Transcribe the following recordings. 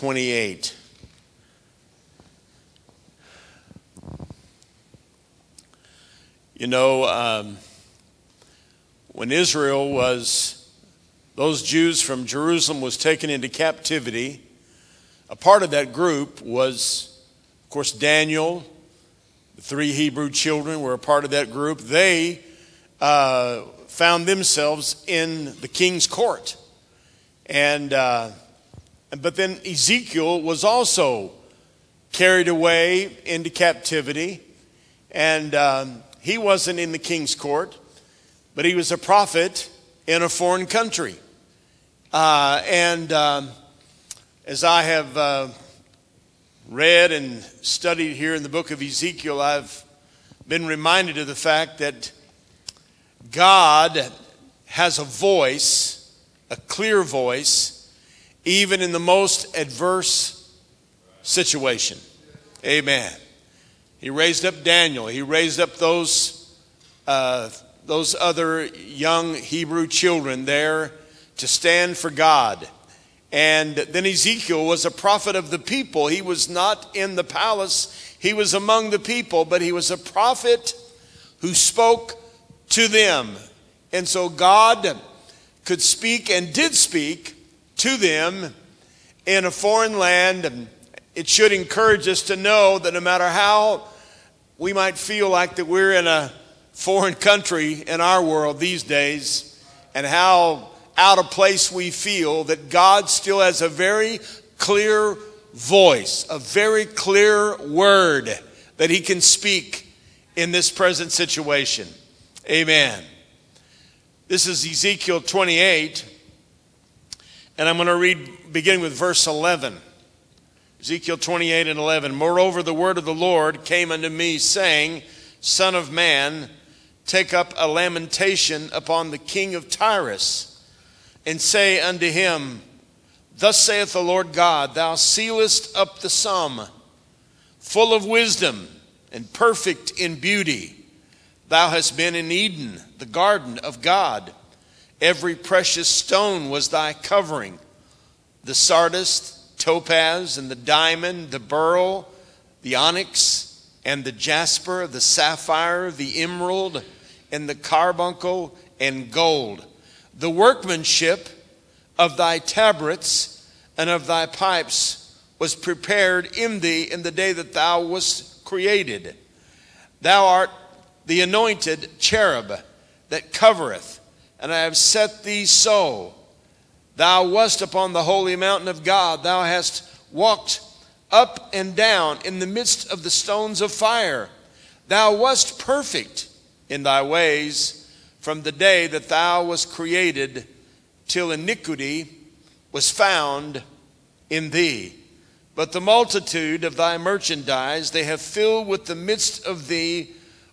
28. You know, um, when Israel was, those Jews from Jerusalem was taken into captivity, a part of that group was, of course, Daniel. The three Hebrew children were a part of that group. They uh, found themselves in the king's court. And, uh, but then Ezekiel was also carried away into captivity. And um, he wasn't in the king's court, but he was a prophet in a foreign country. Uh, and um, as I have uh, read and studied here in the book of Ezekiel, I've been reminded of the fact that God has a voice, a clear voice, even in the most adverse situation. Amen. He raised up Daniel. He raised up those, uh, those other young Hebrew children there to stand for God. And then Ezekiel was a prophet of the people. He was not in the palace, he was among the people, but he was a prophet who spoke to them. And so God could speak and did speak to them in a foreign land. It should encourage us to know that no matter how we might feel like that we're in a foreign country in our world these days and how out of place we feel, that God still has a very clear voice, a very clear word that He can speak in this present situation. Amen. This is Ezekiel 28, and I'm going to read beginning with verse 11. Ezekiel 28 and 11. Moreover, the word of the Lord came unto me, saying, Son of man, take up a lamentation upon the king of Tyrus, and say unto him, Thus saith the Lord God, Thou sealest up the sum, full of wisdom and perfect in beauty. Thou hast been in Eden, the garden of God. Every precious stone was thy covering the sardius, topaz and the diamond, the beryl, the onyx and the jasper, the sapphire, the emerald and the carbuncle and gold. The workmanship of thy tabrets and of thy pipes was prepared in thee in the day that thou wast created. Thou art the anointed cherub that covereth, and I have set thee so Thou wast upon the holy mountain of God. Thou hast walked up and down in the midst of the stones of fire. Thou wast perfect in thy ways from the day that thou wast created till iniquity was found in thee. But the multitude of thy merchandise they have filled with the midst of thee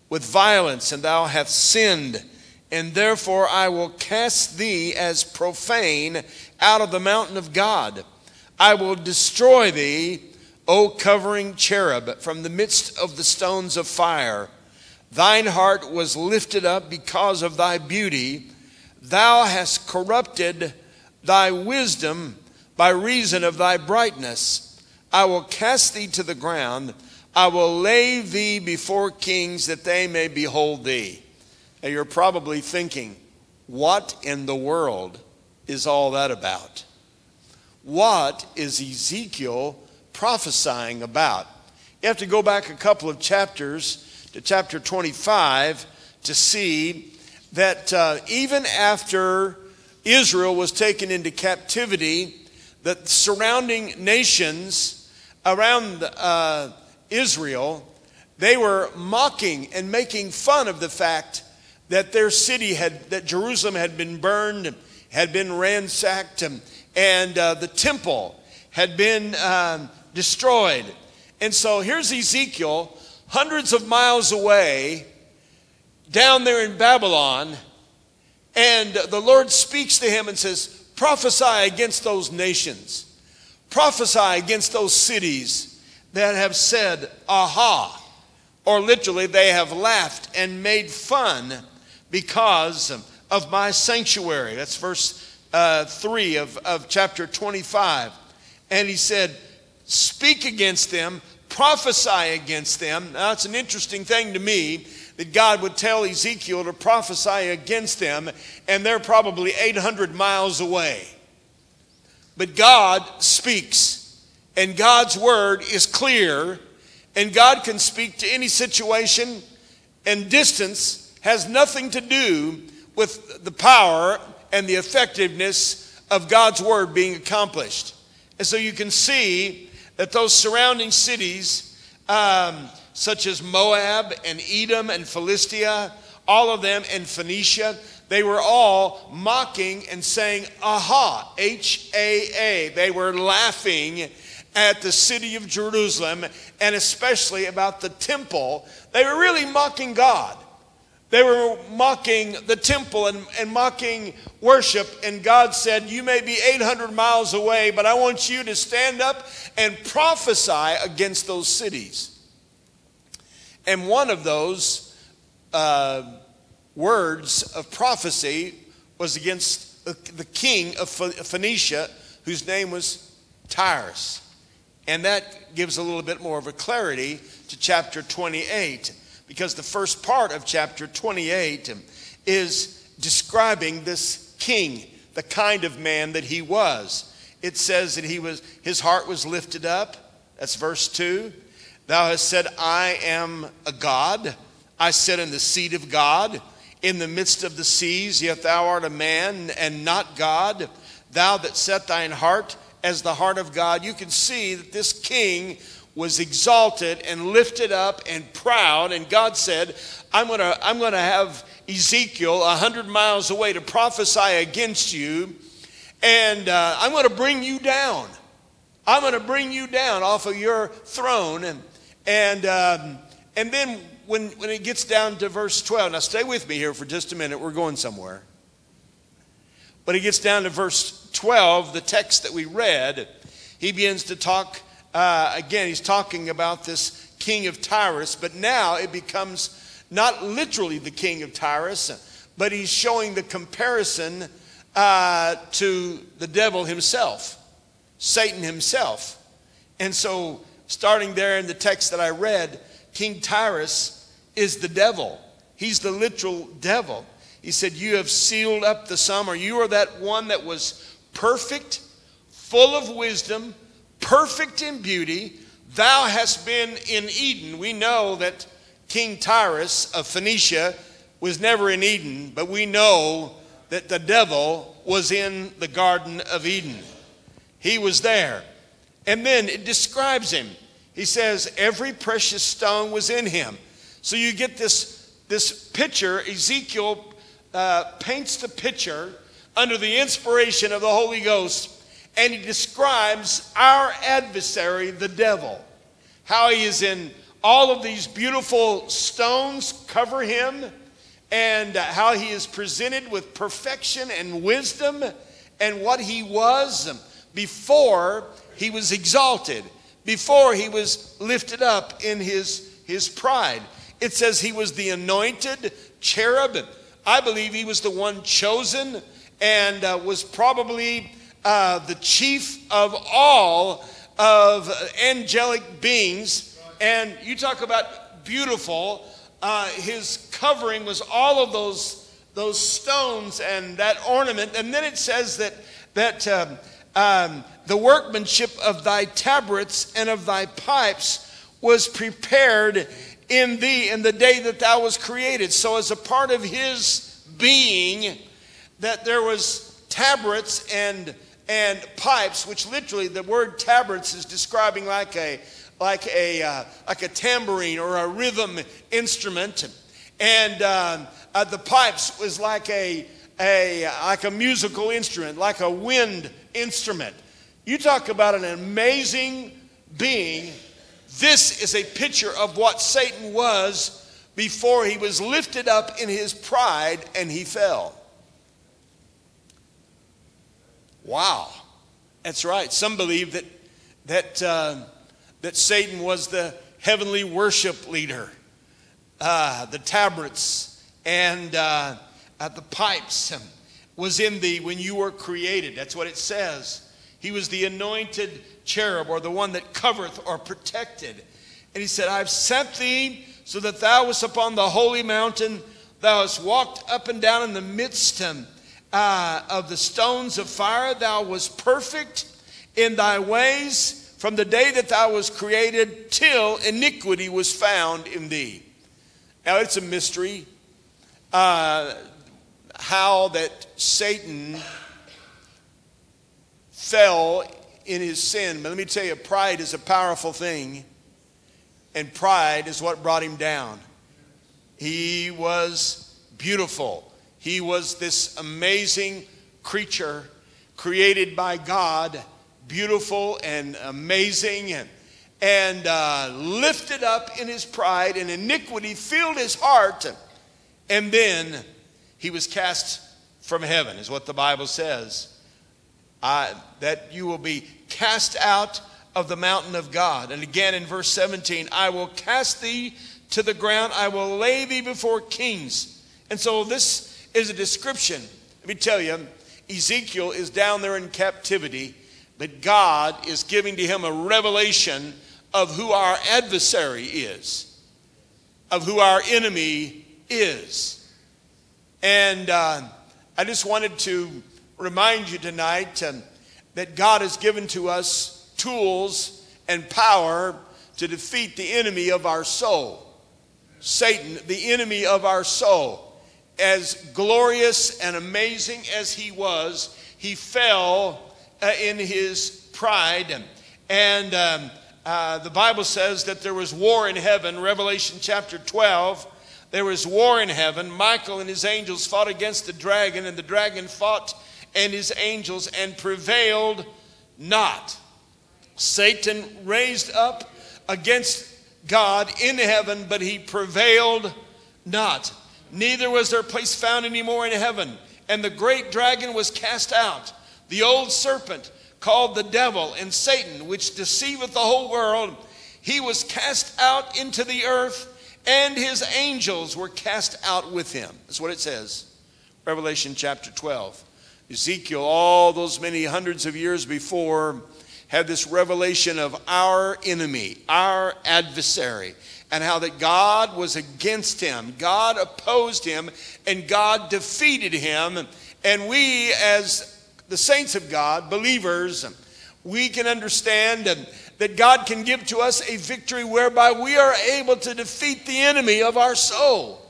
with violence, and thou hast sinned and therefore I will cast thee as profane out of the mountain of God. I will destroy thee, O covering cherub, from the midst of the stones of fire. Thine heart was lifted up because of thy beauty. Thou hast corrupted thy wisdom by reason of thy brightness. I will cast thee to the ground. I will lay thee before kings that they may behold thee. Now you're probably thinking, what in the world is all that about? What is Ezekiel prophesying about? You have to go back a couple of chapters to chapter 25 to see that uh, even after Israel was taken into captivity, the surrounding nations around uh, Israel, they were mocking and making fun of the fact that their city had, that Jerusalem had been burned, had been ransacked, and uh, the temple had been um, destroyed. And so here's Ezekiel, hundreds of miles away, down there in Babylon, and the Lord speaks to him and says, Prophesy against those nations, prophesy against those cities that have said, Aha, or literally, they have laughed and made fun because of my sanctuary. That's verse uh, 3 of, of chapter 25. and he said, Speak against them, prophesy against them. Now, it's an interesting thing to me that God would tell Ezekiel to prophesy against them, and they're probably 800 miles away. But God speaks, and God's word is clear, and God can speak to any situation, and distance has nothing to do with the power and the effectiveness of God's word being accomplished. And so you can see that those surrounding cities, um, such as Moab and Edom and Philistia, all of them, and Phoenicia, they were all mocking and saying, Aha, H A A. They were laughing at the city of Jerusalem and especially about the temple. They were really mocking God. They were mocking the temple and, and mocking worship, and God said, You may be 800 miles away, but I want you to stand up and prophesy against those cities. And one of those uh, words of prophecy was against the king of Phoenicia, whose name was Tyrus. And that gives a little bit more of a clarity to chapter 28 because the first part of chapter 28 is describing this king, the kind of man that he was. It says that he was his heart was lifted up. That's verse 2. Thou hast said, I am a God. I sit in the seat of God in the midst of the seas, yet thou art a man and not God. Thou that set thine heart as the heart of God. You can see that this king was exalted and lifted up and proud. And God said, I'm going to I'm going to have Ezekiel 100 miles away to prophesy against you. And uh, I'm going to bring you down. I'm going to bring you down off of your throne. And, and, um, and then when, when it gets down to verse 12, now stay with me here for just a minute. We're going somewhere. When it gets down to verse 12, the text that we read, he begins to talk uh, again, he's talking about this king of Tyrus, but now it becomes not literally the king of Tyrus, but he's showing the comparison uh, to the devil himself, Satan himself. And so, starting there in the text that I read, King Tyrus is the devil. He's the literal devil. He said, You have sealed up the sum, or you are that one that was perfect, full of wisdom perfect in beauty. Thou hast been in Eden. We know that King Tyrus of Phoenicia was never in Eden, but we know that the devil was in the Garden of Eden. He was there. And then it describes him. He says, Every precious stone was in him. So you get this, this picture. Ezekiel uh, paints the picture under the inspiration of the Holy Ghost and he describes our adversary, the devil. How he is in all of these beautiful stones cover him, and how he is presented with perfection and wisdom, and what he was before he was exalted, before he was lifted up in his, his pride. It says he was the anointed cherub. I believe he was the one chosen and uh, was probably uh, the chief of all of angelic beings. And you talk about beautiful. Uh, his covering was all of those, those stones and that ornament. And then it says that, that um, um, the workmanship of thy tabrets and of thy pipes was prepared in thee in the day that thou was created. So, as a part of his being, that there was tabrets and and pipes, which literally the word tabrets is describing like a like a uh, like a tambourine or a rhythm instrument, and um, uh, the pipes was like a a like a musical instrument, like a wind instrument. You talk about an amazing being. This is a picture of what Satan was before he was lifted up in his pride and he fell. Wow. That's right. Some believe that, that, uh, that Satan was the heavenly worship leader, uh, the tabrets and uh, uh, the pipes was in the when you were created. That's what it says. He was the anointed cherub or the one that covereth or protected. And he said, I've sent thee so that thou wast upon the holy mountain. Thou hast walked up and down in the midst uh, of the stones of fire. Thou wast perfect in thy ways from the day that thou was created till iniquity was found in thee. Now, it's a mystery uh, how that Satan fell in his sin. But let me tell you, pride is a powerful thing, and pride is what brought him down. He was beautiful, he was this amazing creature created by God, beautiful and amazing, and, and uh, lifted up in his pride, and iniquity filled his heart, and then he was cast from heaven, is what the Bible says. Uh, that you will be cast out of the mountain of God. And again in verse 17, I will cast thee to the ground, I will lay thee before kings. And so this is a description. Let me tell you, Ezekiel is down there in captivity, but God is giving to him a revelation of who our adversary is, of who our enemy is. And uh, I just wanted to remind you tonight um, that God has given to us tools and power to defeat the enemy of our soul. Satan, the enemy of our soul. As glorious and amazing as he was, he fell uh, in his pride. And um, uh, the Bible says that there was war in heaven, Revelation chapter 12. There was war in heaven. Michael and his angels fought against the dragon, and the dragon fought and his angels and prevailed not. Satan raised up against God in heaven, but he prevailed not. Neither was there place found any more in heaven. And the great dragon was cast out, the old serpent called the devil and Satan, which deceiveth the whole world. He was cast out into the earth, and his angels were cast out with him. That's what it says. Revelation chapter 12. Ezekiel, all those many hundreds of years before, had this revelation of our enemy, our adversary, and how that God was against him. God opposed him, and God defeated him. And we, as the saints of God, believers, we can understand that God can give to us a victory whereby we are able to defeat the enemy of our soul.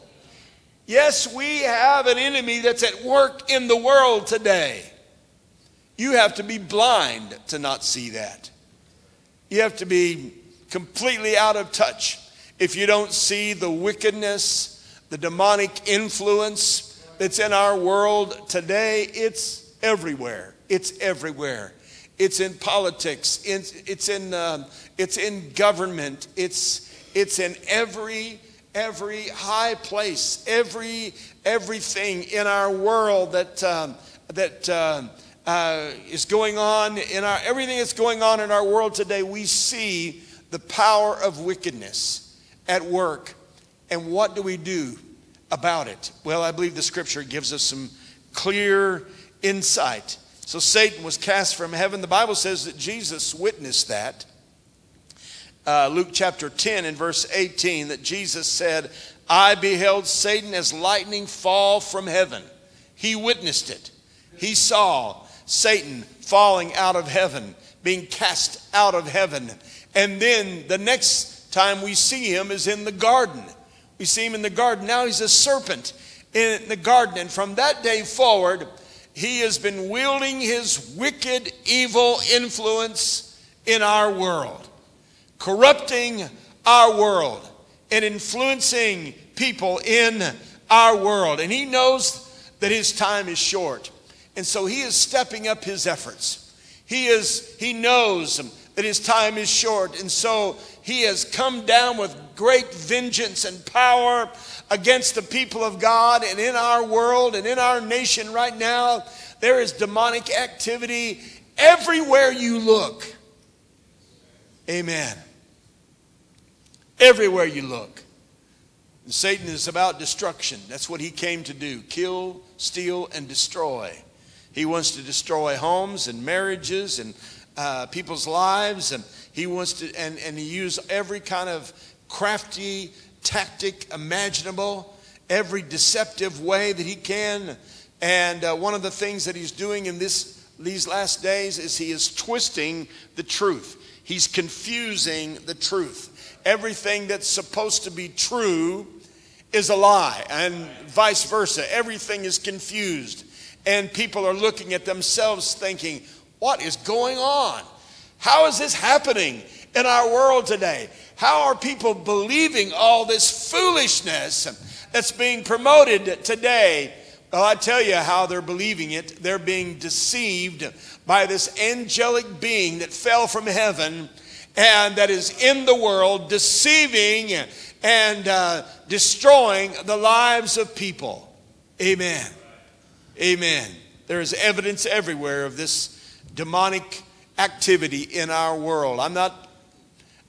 Yes, we have an enemy that's at work in the world today. You have to be blind to not see that. You have to be completely out of touch if you don't see the wickedness, the demonic influence that's in our world today. It's everywhere. It's everywhere. It's in politics. It's, it's in, uh, it's in government. It's, it's in every every high place, every everything in our world that um, that uh, uh, is going on in our everything that's going on in our world today. We see the power of wickedness at work, and what do we do about it? Well, I believe the Scripture gives us some clear insight. So Satan was cast from heaven. The Bible says that Jesus witnessed that uh, Luke chapter 10 and verse 18 that Jesus said, I beheld Satan as lightning fall from heaven. He witnessed it. He saw Satan falling out of heaven, being cast out of heaven. And then the next time we see him is in the garden. We see him in the garden. Now he's a serpent in the garden. And from that day forward, he has been wielding his wicked, evil influence in our world corrupting our world and influencing people in our world. And he knows that his time is short. And so he is stepping up his efforts. He is he knows that his time is short and so he has come down with great vengeance and power against the people of God and in our world and in our nation right now there is demonic activity everywhere you look. Amen everywhere you look. And Satan is about destruction. That's what he came to do kill, steal, and destroy. He wants to destroy homes and marriages and uh, people's lives. And he wants to, and, and he uses every kind of crafty tactic imaginable, every deceptive way that he can. And uh, one of the things that he's doing in this, these last days is he is twisting the truth. He's confusing the truth. Everything that's supposed to be true is a lie, and vice versa. Everything is confused. And people are looking at themselves thinking, what is going on? How is this happening in our world today? How are people believing all this foolishness that's being promoted today? Well, I tell you how they're believing it. They're being deceived by this angelic being that fell from heaven and that is in the world, deceiving and uh, destroying the lives of people. Amen. Amen. There is evidence everywhere of this demonic activity in our world. I'm not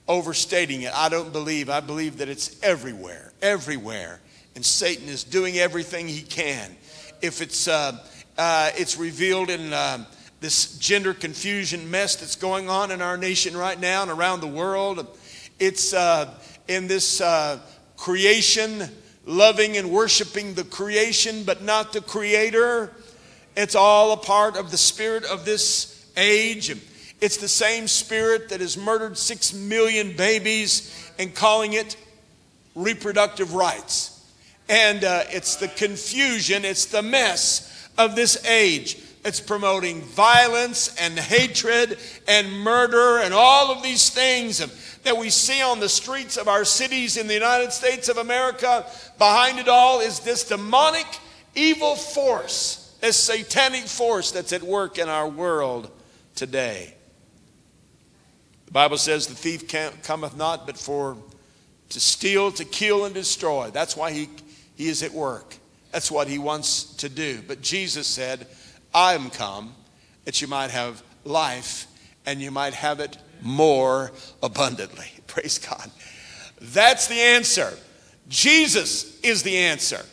overstating it. I don't believe. I believe that it's everywhere, everywhere. And Satan is doing everything he can. If it's, uh, uh, it's revealed in uh, this gender confusion mess that's going on in our nation right now and around the world, it's uh, in this uh, creation, loving and worshiping the creation but not the creator. It's all a part of the spirit of this age. It's the same spirit that has murdered six million babies and calling it reproductive rights. And uh, it's the confusion, it's the mess of this age. It's promoting violence and hatred and murder and all of these things that we see on the streets of our cities in the United States of America. Behind it all is this demonic evil force, this satanic force that's at work in our world today. The Bible says the thief cometh not but for to steal, to kill, and destroy. That's why he, he is at work. That's what he wants to do. But Jesus said, I am come that you might have life and you might have it more abundantly. Praise God. That's the answer. Jesus is the answer.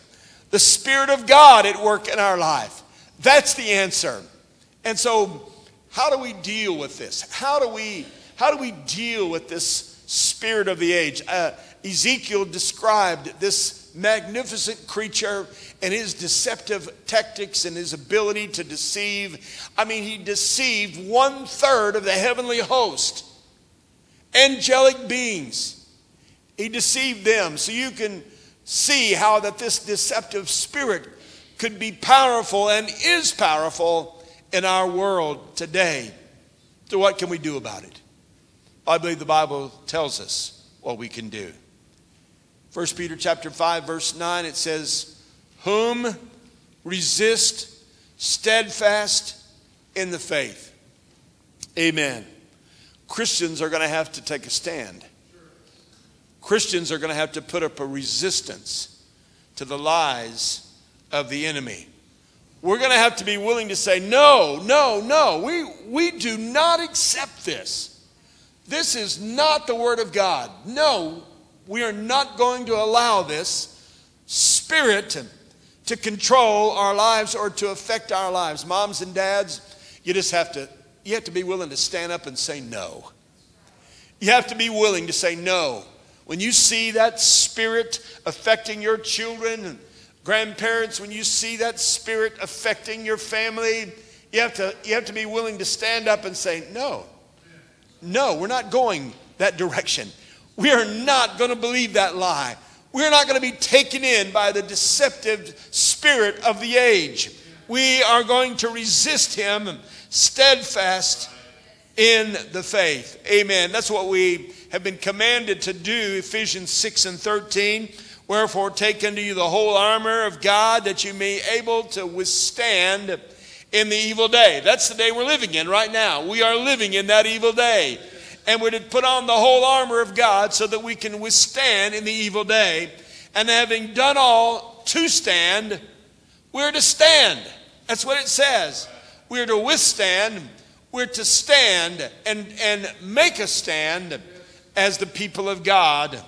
The Spirit of God at work in our life. That's the answer. And so, how do we deal with this? How do we how do we deal with this spirit of the age? Uh, Ezekiel described this magnificent creature and his deceptive tactics and his ability to deceive. I mean, he deceived one third of the heavenly host, angelic beings. He deceived them. So you can see how that this deceptive spirit could be powerful and is powerful in our world today. So what can we do about it? I believe the Bible tells us what we can do. 1 Peter chapter 5 verse 9 it says, "Whom resist steadfast in the faith." Amen. Christians are going to have to take a stand. Christians are going to have to put up a resistance to the lies of the enemy. We're going to have to be willing to say, no, no, no, we, we do not accept this. This is not the Word of God. No, we are not going to allow this spirit to, control our lives or to affect our lives. Moms and dads, you just have to you have to be willing to stand up and say no. You have to be willing to say no. When you see that spirit affecting your children and grandparents, when you see that spirit affecting your family, you have to, you have to be willing to stand up and say, No, no, we're not going that direction. We are not going to believe that lie. We're not going to be taken in by the deceptive spirit of the age. We are going to resist him steadfast in the faith. Amen. That's what we have been commanded to do, Ephesians 6 and 13. Wherefore, take unto you the whole armor of God that you may be able to withstand in the evil day. That's the day we're living in right now. We are living in that evil day. And we're to put on the whole armor of God so that we can withstand in the evil day. And having done all to stand, we're to stand. That's what it says. We're to withstand, we're to stand and, and make a stand as the people of God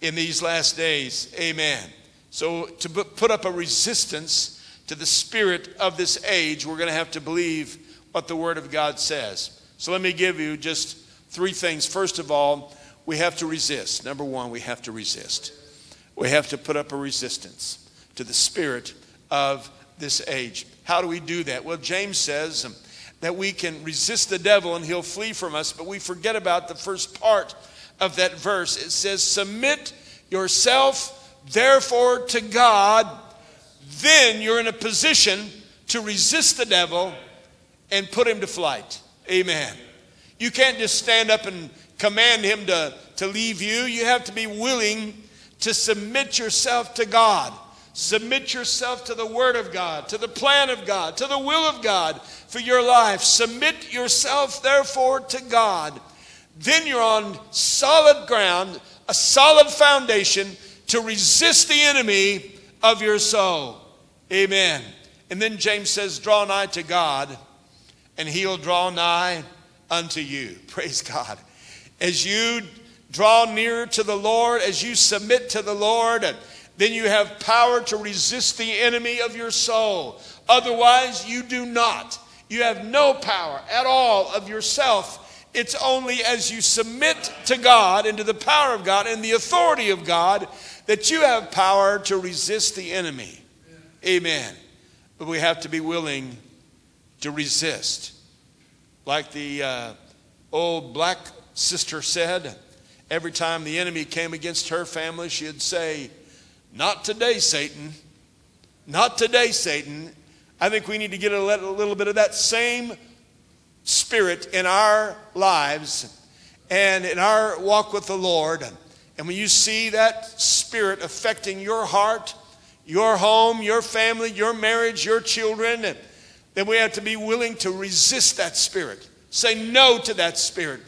in these last days. Amen. So to put up a resistance to the spirit of this age, we're going to have to believe what the Word of God says. So let me give you just three things. First of all, we have to resist. Number one, we have to resist. We have to put up a resistance to the spirit of this age. How do we do that? Well, James says that we can resist the devil and he'll flee from us, but we forget about the first part of that verse. It says, Submit yourself, therefore, to God. Then you're in a position to resist the devil and put him to flight. Amen. You can't just stand up and command him to, to leave you. You have to be willing to submit yourself to God. Submit yourself to the Word of God, to the plan of God, to the will of God for your life. Submit yourself, therefore, to God. Then you're on solid ground, a solid foundation to resist the enemy of your soul. Amen. And then James says, Draw nigh to God, and he'll draw nigh unto you. Praise God. As you draw near to the Lord, as you submit to the Lord, then you have power to resist the enemy of your soul. Otherwise, you do not. You have no power at all of yourself. It's only as you submit to God and to the power of God and the authority of God that you have power to resist the enemy. Amen. But we have to be willing to resist. Like the uh, old black sister said, every time the enemy came against her family, she'd say, not today, Satan. Not today, Satan. I think we need to get a little bit of that same spirit in our lives and in our walk with the Lord. And when you see that spirit affecting your heart, your home, your family, your marriage, your children, then we have to be willing to resist that spirit. Say no to that spirit.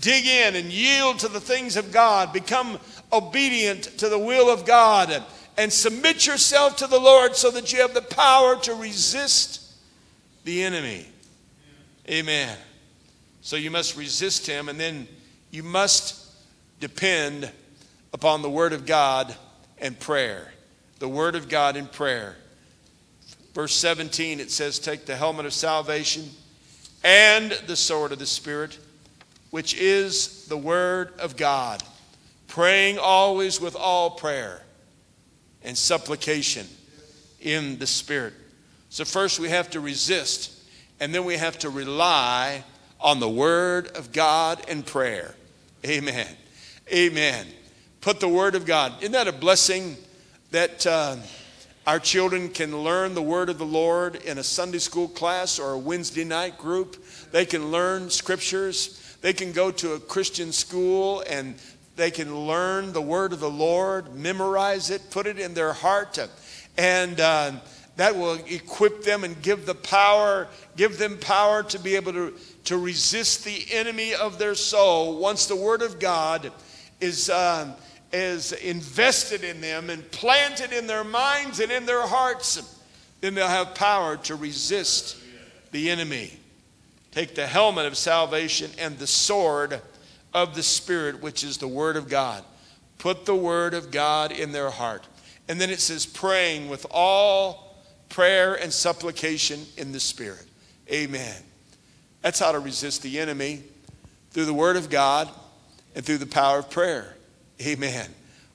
Dig in and yield to the things of God. Become obedient to the will of God and, and submit yourself to the Lord so that you have the power to resist the enemy. Amen. So you must resist him and then you must depend upon the Word of God and prayer. The Word of God and prayer. Verse 17, it says, Take the helmet of salvation and the sword of the Spirit, which is the Word of God praying always with all prayer and supplication in the Spirit. So, first we have to resist, and then we have to rely on the Word of God and prayer. Amen. Amen. Put the Word of God. Isn't that a blessing that uh, our children can learn the Word of the Lord in a Sunday school class or a Wednesday night group? They can learn scriptures. They can go to a Christian school and they can learn the word of the Lord, memorize it, put it in their heart, and uh, that will equip them and give the power, give them power to be able to, to resist the enemy of their soul once the word of God is, uh, is invested in them and planted in their minds and in their hearts. Then they'll have power to resist the enemy. Take the helmet of salvation and the sword of the Spirit, which is the Word of God. Put the Word of God in their heart. And then it says, praying with all prayer and supplication in the Spirit. Amen. That's how to resist the enemy through the Word of God and through the power of prayer. Amen.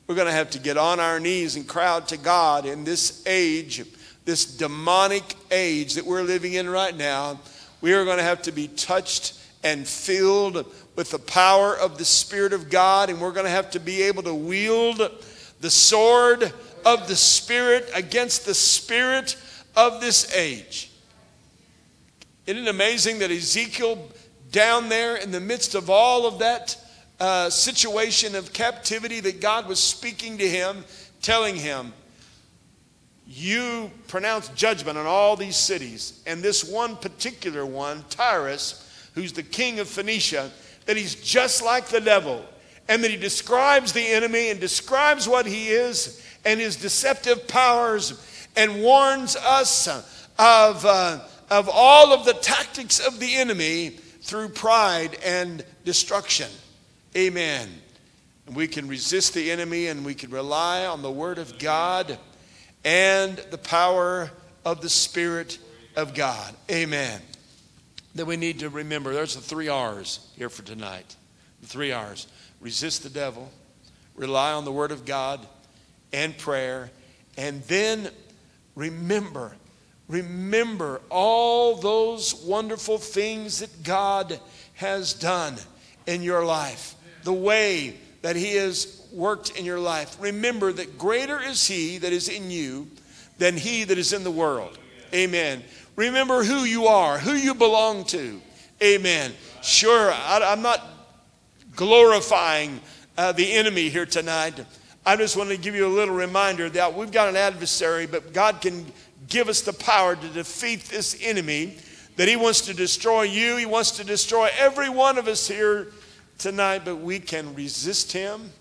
We're going to have to get on our knees and crowd to God in this age, this demonic age that we're living in right now. We are going to have to be touched and filled with the power of the Spirit of God, and we're going to have to be able to wield the sword of the Spirit against the Spirit of this age. Isn't it amazing that Ezekiel, down there in the midst of all of that uh, situation of captivity, that God was speaking to him, telling him, You pronounce judgment on all these cities, and this one particular one, Tyrus, who's the king of Phoenicia, that he's just like the devil, and that he describes the enemy and describes what he is and his deceptive powers and warns us of, uh, of all of the tactics of the enemy through pride and destruction. Amen. And we can resist the enemy and we can rely on the Word of God and the power of the Spirit of God. Amen. that we need to remember. There's the three R's here for tonight. The three R's resist the devil, rely on the Word of God and prayer, and then remember, remember all those wonderful things that God has done in your life, the way that He has worked in your life. Remember that greater is He that is in you than He that is in the world. Amen. Remember who you are, who you belong to. Amen. Sure, I, am not glorifying uh, the enemy here tonight. I just want to give you a little reminder that we've got an adversary, but God can give us the power to defeat this enemy. That He wants to destroy you, He wants to destroy every one of us here tonight, but we can resist Him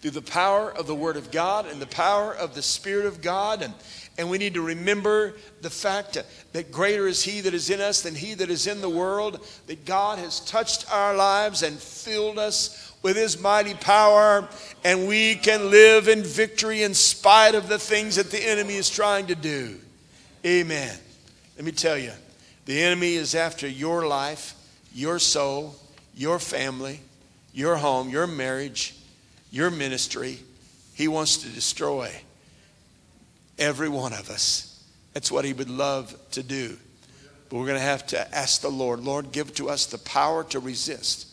through the power of the Word of God and the power of the Spirit of God. And, and we need to remember the fact that greater is He that is in us than He that is in the world, that God has touched our lives and filled us with His mighty power, and we can live in victory in spite of the things that the enemy is trying to do. Amen. Let me tell you, the enemy is after your life, your soul, your family, your home, your marriage, your ministry. He wants to destroy every one of us. That's what he would love to do. But we're going to have to ask the Lord, Lord, give to us the power to resist.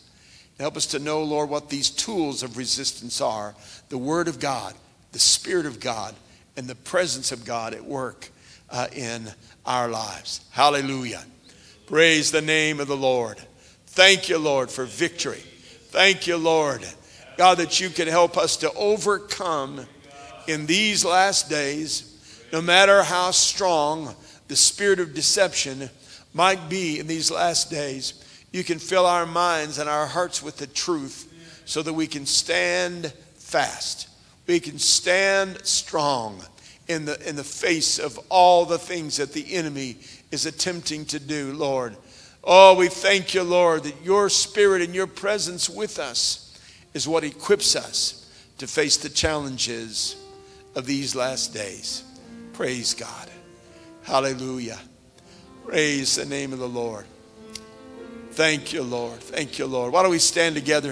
Help us to know, Lord, what these tools of resistance are the Word of God, the Spirit of God, and the presence of God at work uh, in our lives. Hallelujah. Praise the name of the Lord. Thank you, Lord, for victory. Thank you, Lord, God, that you can help us to overcome in these last days no matter how strong the spirit of deception might be in these last days, you can fill our minds and our hearts with the truth so that we can stand fast. We can stand strong in the, in the face of all the things that the enemy is attempting to do, Lord. Oh, we thank you, Lord, that your spirit and your presence with us is what equips us to face the challenges of these last days. Praise God. Hallelujah. Praise the name of the Lord. Thank you, Lord. Thank you, Lord. Why don't we stand together?